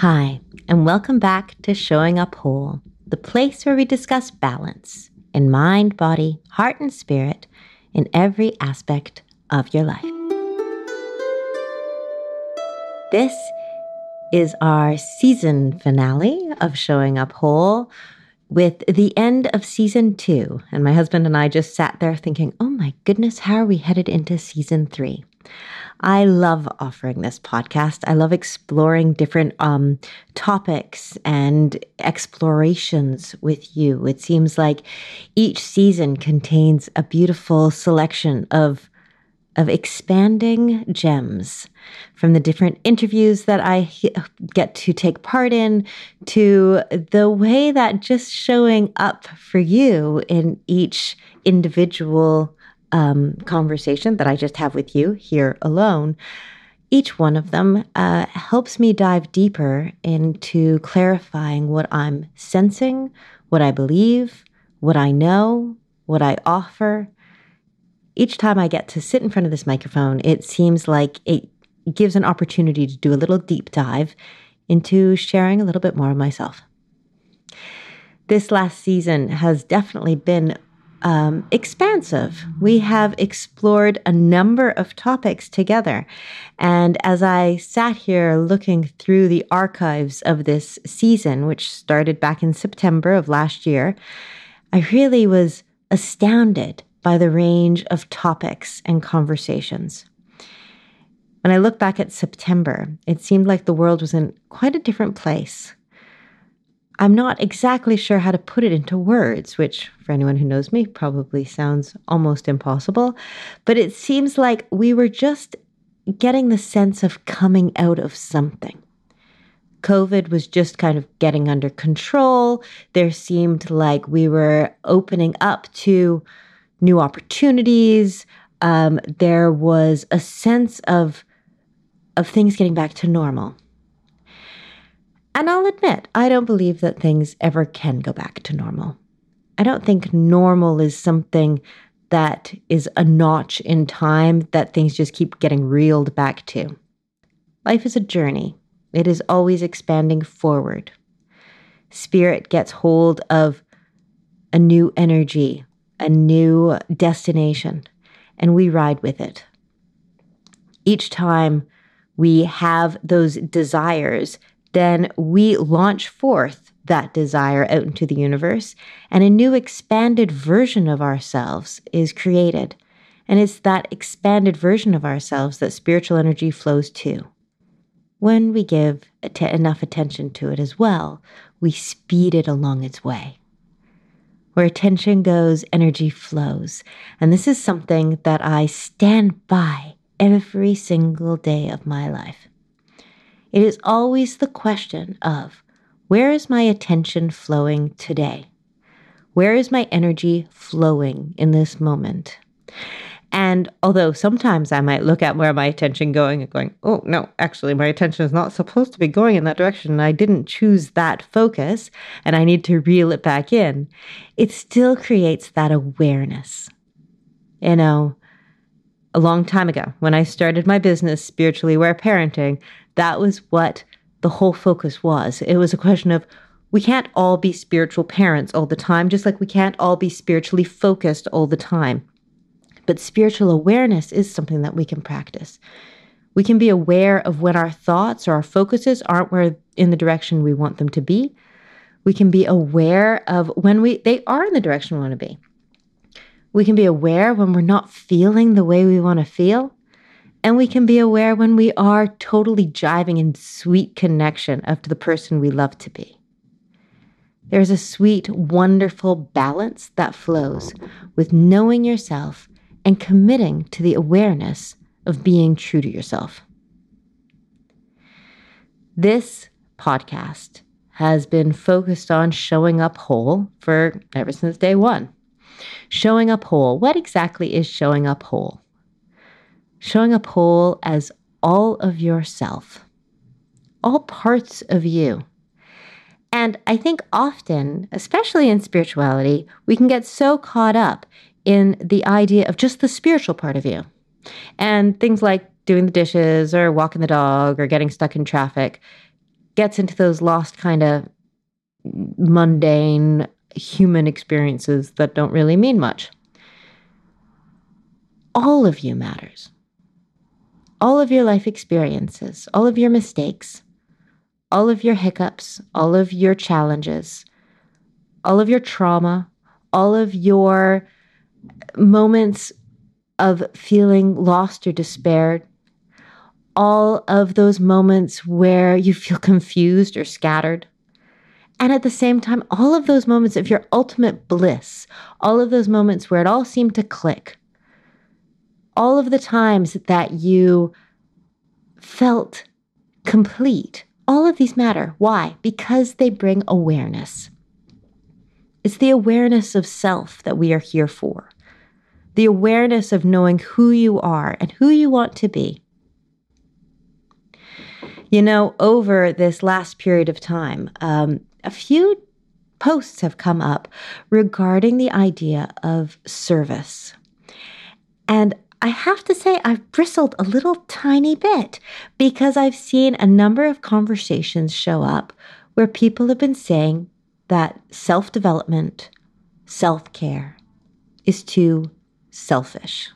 Hi, and welcome back to Showing Up Whole, the place where we discuss balance in mind, body, heart, and spirit in every aspect of your life. This is our season finale of Showing Up Whole with the end of season two. And my husband and I just sat there thinking, oh my goodness, how are we headed into season three? I love offering this podcast. I love exploring different um, topics and explorations with you. It seems like each season contains a beautiful selection of of expanding gems from the different interviews that I get to take part in to the way that just showing up for you in each individual um, conversation that I just have with you here alone, each one of them uh, helps me dive deeper into clarifying what I'm sensing, what I believe, what I know, what I offer. Each time I get to sit in front of this microphone, it seems like it gives an opportunity to do a little deep dive into sharing a little bit more of myself. This last season has definitely been um, expansive. We have explored a number of topics together. And as I sat here looking through the archives of this season, which started back in September of last year, I really was astounded by the range of topics and conversations. When I look back at September, it seemed like the world was in quite a different place. I'm not exactly sure how to put it into words, which for anyone who knows me probably sounds almost impossible. But it seems like we were just getting the sense of coming out of something. COVID was just kind of getting under control. There seemed like we were opening up to new opportunities. Um, there was a sense of of things getting back to normal. And I'll admit, I don't believe that things ever can go back to normal. I don't think normal is something that is a notch in time that things just keep getting reeled back to. Life is a journey, it is always expanding forward. Spirit gets hold of a new energy, a new destination, and we ride with it. Each time we have those desires then we launch forth that desire out into the universe, and a new expanded version of ourselves is created. And it's that expanded version of ourselves that spiritual energy flows to. When we give att- enough attention to it as well, we speed it along its way. Where attention goes, energy flows. And this is something that I stand by every single day of my life. It is always the question of where is my attention flowing today? Where is my energy flowing in this moment? And although sometimes I might look at where my attention going and going, oh no, actually my attention is not supposed to be going in that direction and I didn't choose that focus and I need to reel it back in, it still creates that awareness. You know, a long time ago when I started my business, Spiritually Aware Parenting, that was what the whole focus was. It was a question of we can't all be spiritual parents all the time, just like we can't all be spiritually focused all the time. But spiritual awareness is something that we can practice. We can be aware of when our thoughts or our focuses aren't where in the direction we want them to be. We can be aware of when we they are in the direction we want to be. We can be aware when we're not feeling the way we want to feel. And we can be aware when we are totally jiving in sweet connection of the person we love to be. There's a sweet, wonderful balance that flows with knowing yourself and committing to the awareness of being true to yourself. This podcast has been focused on showing up whole for ever since day one. Showing up whole. What exactly is showing up whole? Showing up whole as all of yourself, all parts of you. And I think often, especially in spirituality, we can get so caught up in the idea of just the spiritual part of you. And things like doing the dishes or walking the dog or getting stuck in traffic gets into those lost kind of mundane human experiences that don't really mean much. All of you matters. All of your life experiences, all of your mistakes, all of your hiccups, all of your challenges, all of your trauma, all of your moments of feeling lost or despaired, all of those moments where you feel confused or scattered. And at the same time, all of those moments of your ultimate bliss, all of those moments where it all seemed to click, all of the times that you felt complete, all of these matter. Why? Because they bring awareness. It's the awareness of self that we are here for. The awareness of knowing who you are and who you want to be. You know, over this last period of time, um, a few posts have come up regarding the idea of service. And I have to say, I've bristled a little tiny bit because I've seen a number of conversations show up where people have been saying that self development, self care is too selfish.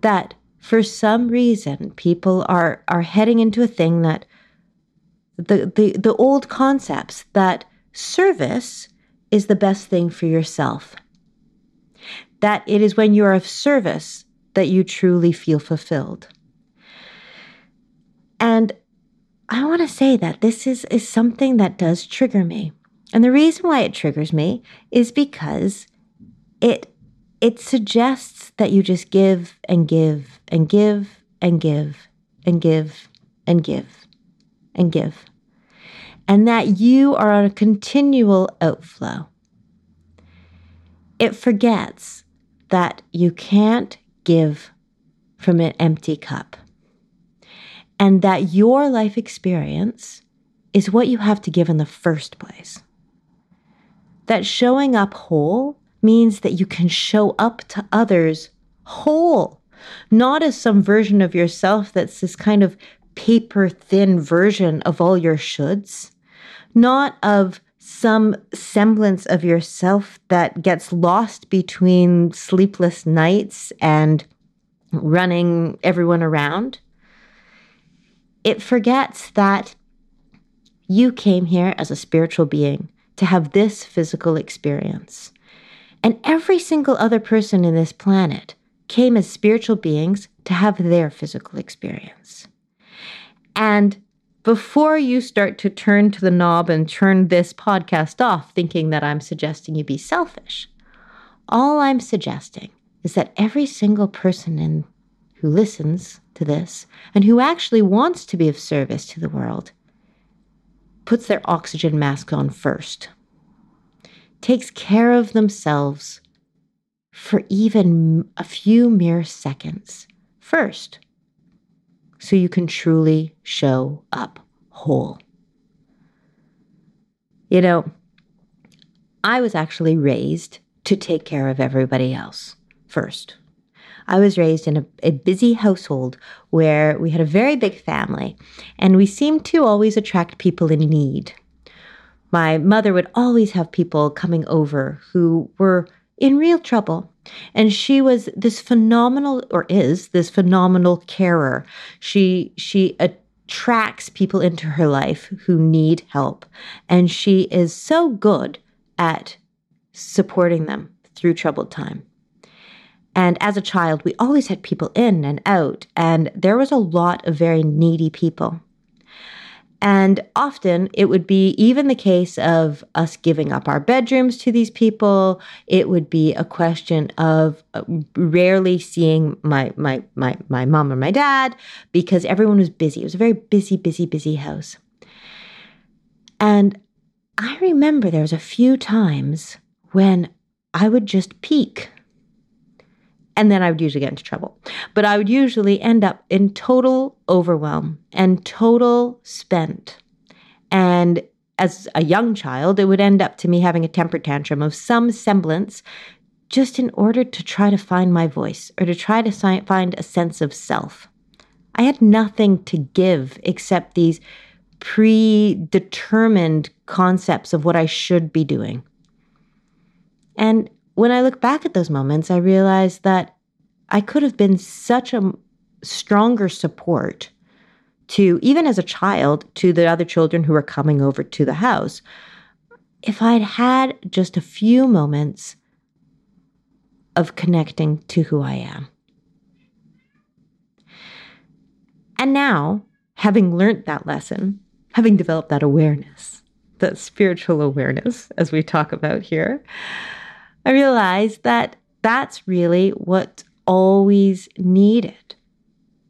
That for some reason people are are heading into a thing that the the, the old concepts that service is the best thing for yourself. That it is when you are of service that you truly feel fulfilled. And I want to say that this is, is something that does trigger me. And the reason why it triggers me is because it it suggests that you just give and give and give and give and give and give and give. And that you are on a continual outflow. It forgets that you can't give from an empty cup. And that your life experience is what you have to give in the first place. That showing up whole means that you can show up to others whole, not as some version of yourself that's this kind of paper thin version of all your shoulds, not of some semblance of yourself that gets lost between sleepless nights and running everyone around. It forgets that you came here as a spiritual being to have this physical experience. And every single other person in this planet came as spiritual beings to have their physical experience. And before you start to turn to the knob and turn this podcast off thinking that I'm suggesting you be selfish, all I'm suggesting is that every single person in who listens to this and who actually wants to be of service to the world puts their oxygen mask on first takes care of themselves for even a few mere seconds. First, so you can truly show up whole. You know, I was actually raised to take care of everybody else first. I was raised in a, a, busy household where we had a very big family, and we seemed to always attract people in need my mother would always have people coming over who were in real trouble. And she was this phenomenal, or is this phenomenal carer. She, she attracts people into her life who need help. And she is so good at supporting them through troubled time. And as a child, we always had people in and out, and there was a lot of very needy people. And often it would be even the case of us giving up our bedrooms to these people. It would be a question of uh, rarely seeing my, my, my, my mom or my dad because everyone was busy. It was a very busy, busy, busy house. And I remember there was a few times when I would just peek and then I would usually get into trouble. But I would usually end up in total overwhelm and total spent. And as a young child, it would end up to me having a temper tantrum of some semblance just in order to try to find my voice or to try to find a sense of self. I had nothing to give except these predetermined concepts of what I should be doing. And when I look back at those moments, I realize that I could have been such a stronger support to, even as a child, to the other children who were coming over to the house. If I'd had just a few moments of connecting to who I am. And now, having learned that lesson, having developed that awareness, that spiritual awareness, as we talk about here, I realized that that's really what always needed.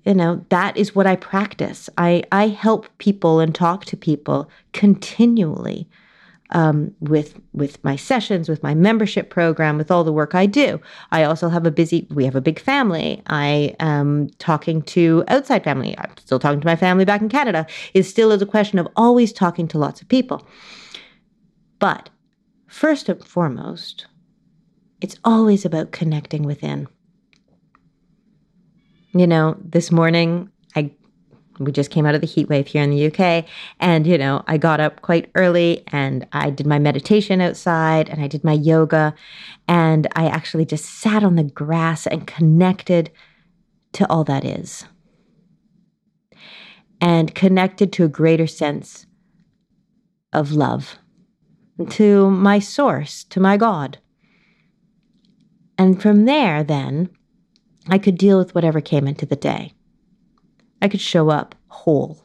You know, that is what I practice. I, I help people and talk to people continually um, with with my sessions, with my membership program, with all the work I do. I also have a busy. We have a big family. I am talking to outside family. I'm still talking to my family back in Canada. It still is a question of always talking to lots of people. But first and foremost, it's always about connecting within. You know, this morning I we just came out of the heat wave here in the UK and you know, I got up quite early and I did my meditation outside and I did my yoga and I actually just sat on the grass and connected to all that is. And connected to a greater sense of love, to my source, to my God. And from there, then, I could deal with whatever came into the day. I could show up whole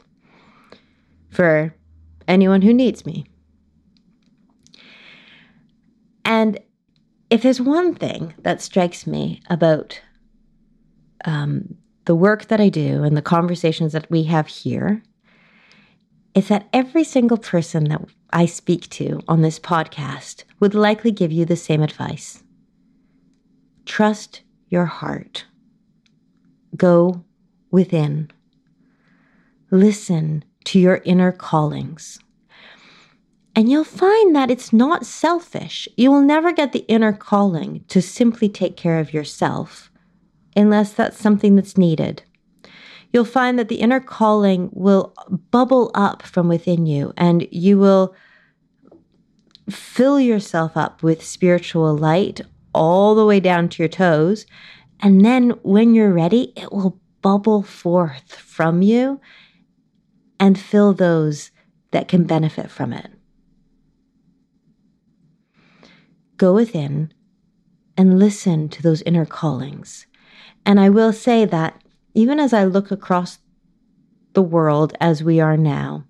for anyone who needs me. And if there's one thing that strikes me about um, the work that I do and the conversations that we have here, is that every single person that I speak to on this podcast would likely give you the same advice. Trust your heart. Go within. Listen to your inner callings. And you'll find that it's not selfish. You will never get the inner calling to simply take care of yourself unless that's something that's needed. You'll find that the inner calling will bubble up from within you and you will fill yourself up with spiritual light all the way down to your toes. And then when you're ready, it will bubble forth from you and fill those that can benefit from it. Go within and listen to those inner callings. And I will say that even as I look across the world as we are now,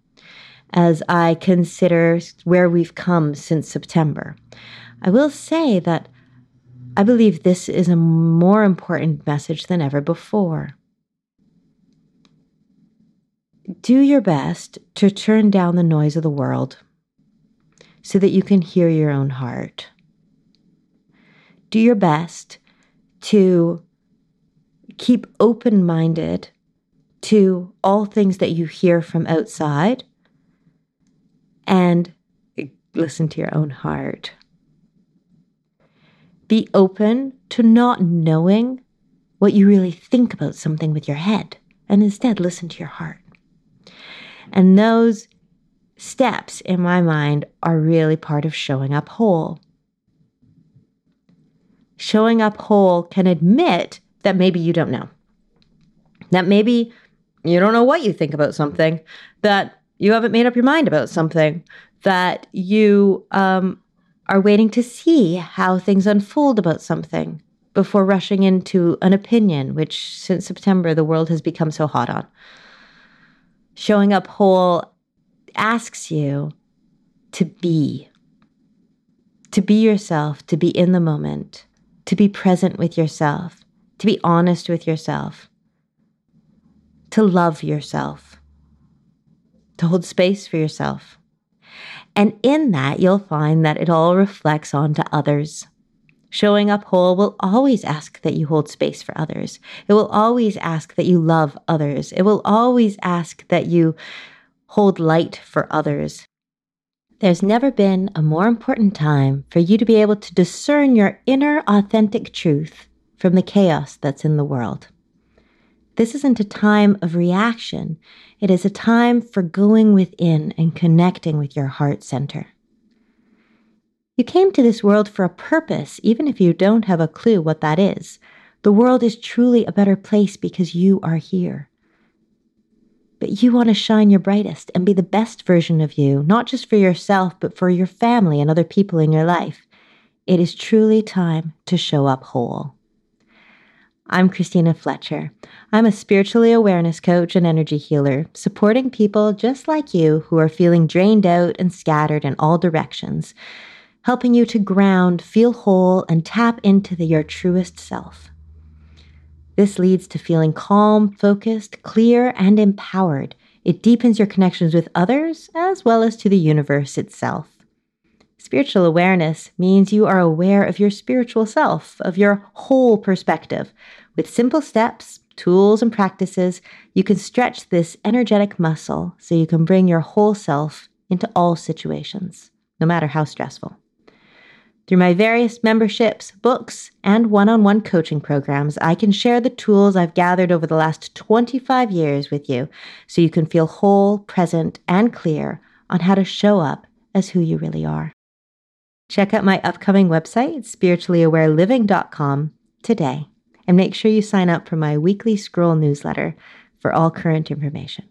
as I consider where we've come since September, I will say that I believe this is a more important message than ever before. Do your best to turn down the noise of the world so that you can hear your own heart. Do your best to keep open minded to all things that you hear from outside and listen to your own heart. Be open to not knowing what you really think about something with your head and instead listen to your heart. And those steps, in my mind, are really part of showing up whole. Showing up whole can admit that maybe you don't know, that maybe you don't know what you think about something, that you haven't made up your mind about something, that you um, are waiting to see how things unfold about something before rushing into an opinion, which since September the world has become so hot on. Showing up whole asks you to be, to be yourself, to be in the moment, to be present with yourself, to be honest with yourself, to love yourself, to hold space for yourself and in that, you'll find that it all reflects onto others. Showing up whole will always ask that you hold space for others. It will always ask that you love others. It will always ask that you hold light for others. There's never been a more important time for you to be able to discern your inner authentic truth from the chaos that's in the world. This isn't a time of reaction. It is a time for going within and connecting with your heart center. You came to this world for a purpose, even if you don't have a clue what that is. The world is truly a better place because you are here. But you want to shine your brightest and be the best version of you, not just for yourself, but for your family and other people in your life. It is truly time to show up whole. I'm Christina Fletcher. I'm a spiritually awareness coach and energy healer, supporting people just like you who are feeling drained out and scattered in all directions, helping you to ground, feel whole, and tap into the, your truest self. This leads to feeling calm, focused, clear, and empowered. It deepens your connections with others as well as to the universe itself. Spiritual awareness means you are aware of your spiritual self, of your whole perspective. With simple steps, tools, and practices, you can stretch this energetic muscle so you can bring your whole self into all situations, no matter how stressful. Through my various memberships, books, and one on one coaching programs, I can share the tools I've gathered over the last 25 years with you so you can feel whole, present, and clear on how to show up as who you really are. Check out my upcoming website, spirituallyawareliving.com, today, and make sure you sign up for my weekly scroll newsletter for all current information.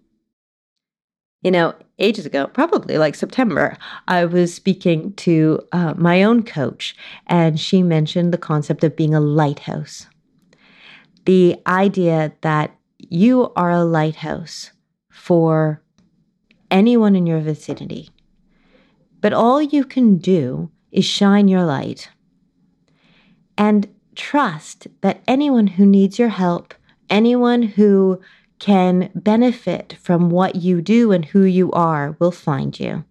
You know, ages ago, probably like September, I was speaking to uh, my own coach, and she mentioned the concept of being a lighthouse. The idea that you are a lighthouse for anyone in your vicinity, but all you can do is shine your light and trust that anyone who needs your help, anyone who can benefit from what you do and who you are will find you.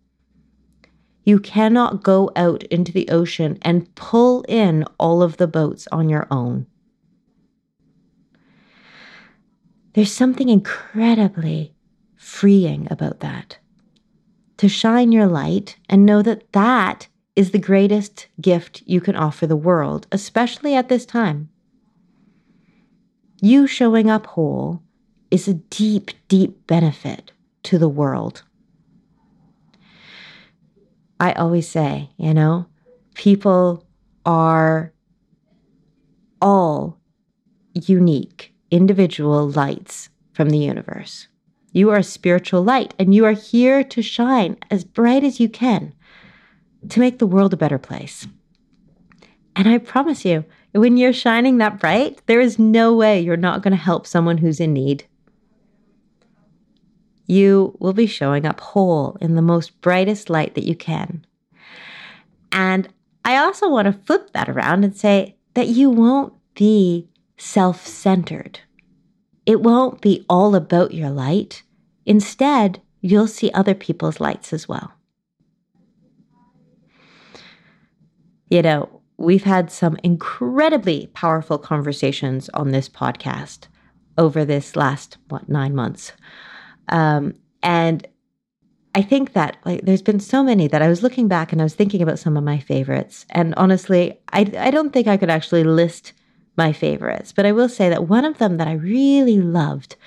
You cannot go out into the ocean and pull in all of the boats on your own. There's something incredibly freeing about that. To shine your light and know that that is the greatest gift you can offer the world, especially at this time. You showing up whole is a deep, deep benefit to the world. I always say, you know, people are all unique, individual lights from the universe. You are a spiritual light and you are here to shine as bright as you can to make the world a better place. And I promise you, when you're shining that bright, there is no way you're not going to help someone who's in need you will be showing up whole in the most brightest light that you can. And I also want to flip that around and say that you won't be self centered. It won't be all about your light. Instead, you'll see other people's lights as well. You know, we've had some incredibly powerful conversations on this podcast over this last, what, nine months. Um, and I think that like there's been so many that I was looking back and I was thinking about some of my favorites. And honestly, I I don't think I could actually list my favorites, but I will say that one of them that I really loved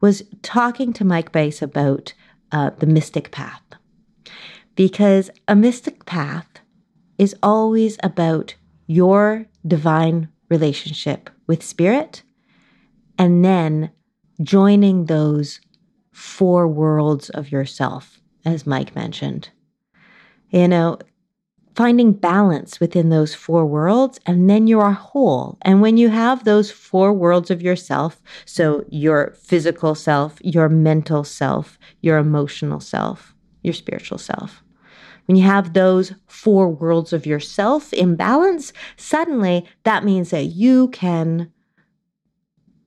was talking to Mike Bice about uh, the mystic path. Because a mystic path is always about your divine relationship with spirit and then joining those four worlds of yourself, as Mike mentioned. You know, finding balance within those four worlds, and then you are whole. And when you have those four worlds of yourself, so your physical self, your mental self, your emotional self, your spiritual self, when you have those four worlds of yourself in balance, suddenly that means that you can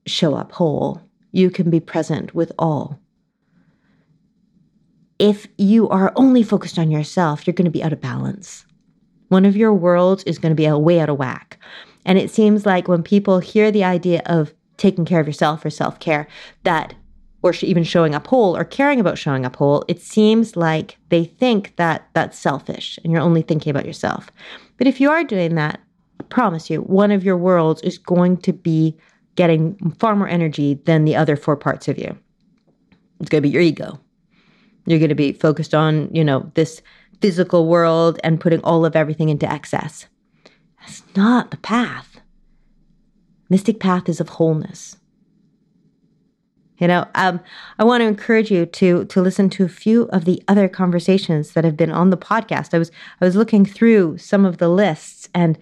show up whole. You can be present with all if you are only focused on yourself, you're going to be out of balance. One of your worlds is going to be way out of whack. And it seems like when people hear the idea of taking care of yourself or self care, that, or even showing up whole or caring about showing up whole, it seems like they think that that's selfish and you're only thinking about yourself. But if you are doing that, I promise you, one of your worlds is going to be getting far more energy than the other four parts of you. It's going to be your ego. You're going to be focused on, you know, this physical world and putting all of everything into excess. That's not the path. Mystic path is of wholeness. You know, um, I want to encourage you to to listen to a few of the other conversations that have been on the podcast. I was I was looking through some of the lists, and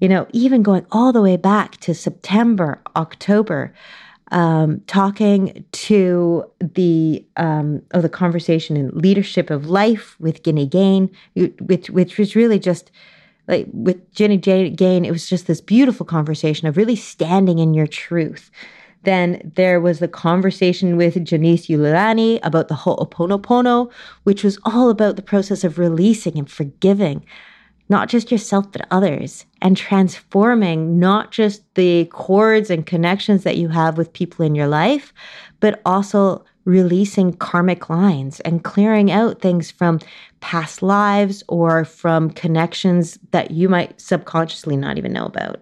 you know, even going all the way back to September, October, um, talking to the um, of the conversation in leadership of life with Ginny Gain, which which was really just like with Ginny Gain, it was just this beautiful conversation of really standing in your truth. Then there was the conversation with Janice Ululani about the Ho'oponopono, which was all about the process of releasing and forgiving not just yourself, but others, and transforming not just the cords and connections that you have with people in your life, but also releasing karmic lines and clearing out things from past lives or from connections that you might subconsciously not even know about.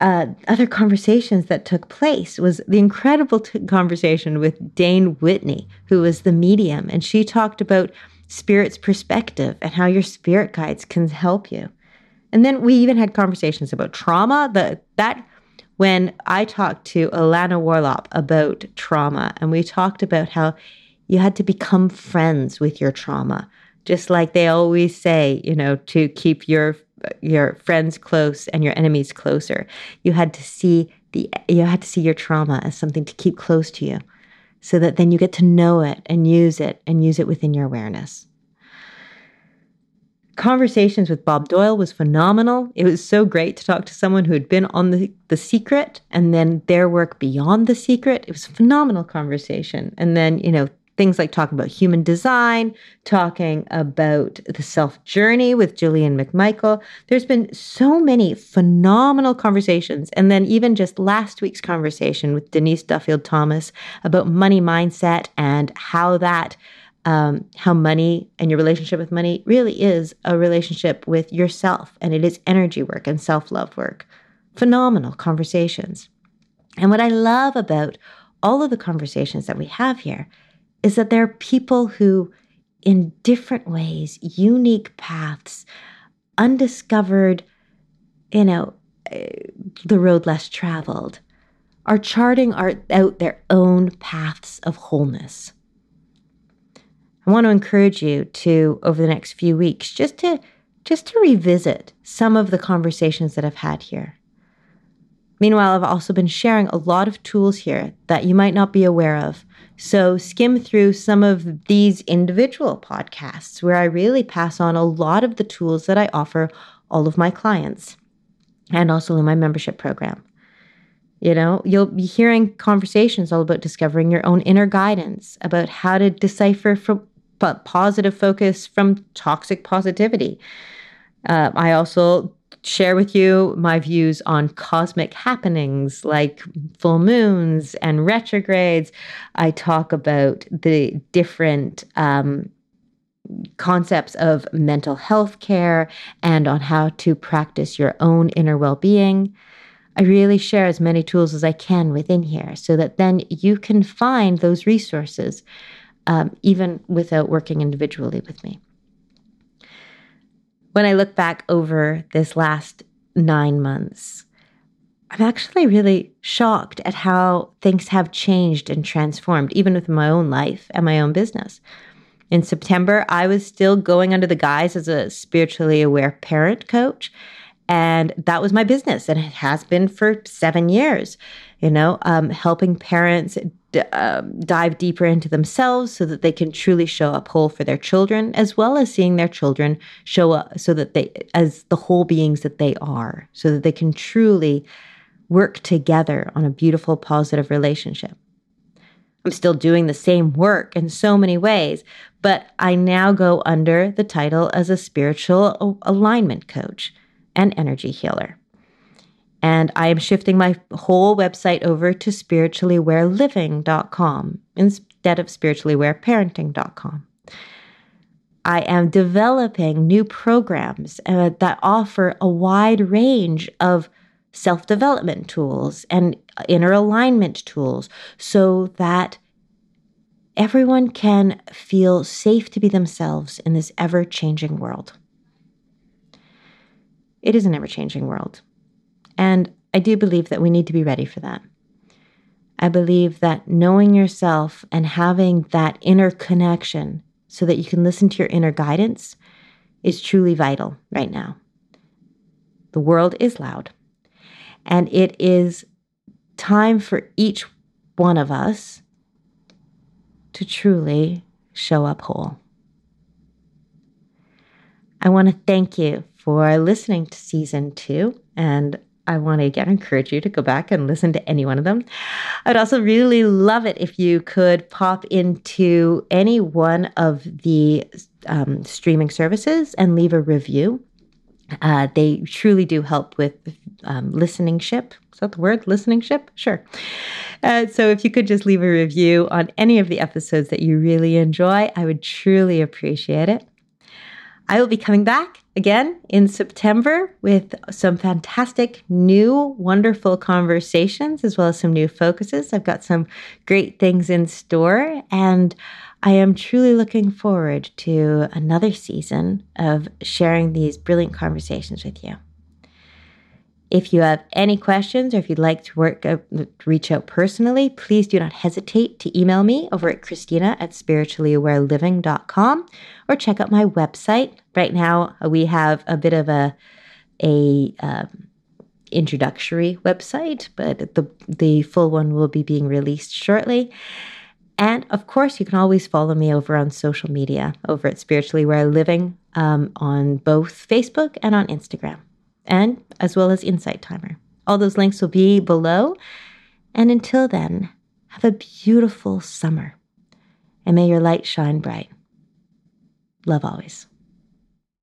Uh, other conversations that took place was the incredible t- conversation with Dane Whitney, who was the medium, and she talked about spirit's perspective and how your spirit guides can help you. And then we even had conversations about trauma. The that when I talked to Alana Warlop about trauma, and we talked about how you had to become friends with your trauma, just like they always say, you know, to keep your your friends close and your enemies closer. You had to see the you had to see your trauma as something to keep close to you so that then you get to know it and use it and use it within your awareness. Conversations with Bob Doyle was phenomenal. It was so great to talk to someone who had been on the, the secret and then their work beyond the secret. It was a phenomenal conversation. And then, you know, things like talking about human design, talking about the self journey with Julian McMichael. There's been so many phenomenal conversations. And then even just last week's conversation with Denise Duffield Thomas about money mindset and how that. Um, how money and your relationship with money really is a relationship with yourself, and it is energy work and self love work. Phenomenal conversations. And what I love about all of the conversations that we have here is that there are people who, in different ways, unique paths, undiscovered, you know, eh, the road less traveled, are charting out their own paths of wholeness. I want to encourage you to, over the next few weeks, just to just to revisit some of the conversations that I've had here. Meanwhile, I've also been sharing a lot of tools here that you might not be aware of so skim through some of these individual podcasts where I really pass on a lot of the tools that I offer all of my clients and also in my membership program. You know, you'll be hearing conversations all about discovering your own inner guidance, about how to decipher from positive focus from toxic positivity. Uh, I also share with you my views on cosmic happenings like full moons and retrogrades. I talk about the different um, concepts of mental health care and on how to practice your own inner well being. I really share as many tools as I can within here so that then you can find those resources um, even without working individually with me when I look back over this last nine months, I'm actually really shocked at how things have changed and transformed, even with my own life and my own business. In September, I was still going under the guise as a spiritually aware parent coach. And that was my business. And it has been for seven years, you know, um, helping parents um, dive deeper into themselves so that they can truly show up whole for their children, as well as seeing their children show up so that they, as the whole beings that they are, so that they can truly work together on a beautiful, positive relationship. I'm still doing the same work in so many ways, but I now go under the title as a spiritual alignment coach and energy healer. And I am shifting my whole website over to spirituallyawareliving.com instead of spirituallyawareparenting.com. I am developing new programs uh, that offer a wide range of self development tools and inner alignment tools so that everyone can feel safe to be themselves in this ever changing world. It is an ever changing world. And I do believe that we need to be ready for that. I believe that knowing yourself and having that inner connection so that you can listen to your inner guidance is truly vital right now. The world is loud, and it is time for each one of us to truly show up whole. I want to thank you for listening to season two, and I want to again encourage you to go back and listen to any one of them. I'd also really love it if you could pop into any one of the um, streaming services and leave a review. Uh, they truly do help with um, listening ship. Is that the word? Listening ship? Sure. Uh, so if you could just leave a review on any of the episodes that you really enjoy, I would truly appreciate it. I will be coming back again in September with some fantastic new, wonderful conversations as well as some new focuses. I've got some great things in store and I am truly looking forward to another season of sharing these brilliant conversations with you. If you have any questions or if you'd like to work uh, reach out personally, please do not hesitate to email me over at Christina at spirituallyawareliving.com or check out my website. Right now, uh, we have a bit of a a um, introductory website, but the the full one will be being released shortly. And of course, you can always follow me over on social media over at Spiritually Aware Living um, on both Facebook and on Instagram, and as well as Insight Timer. All those links will be below. And until then, have a beautiful summer and may your light shine bright. Love always.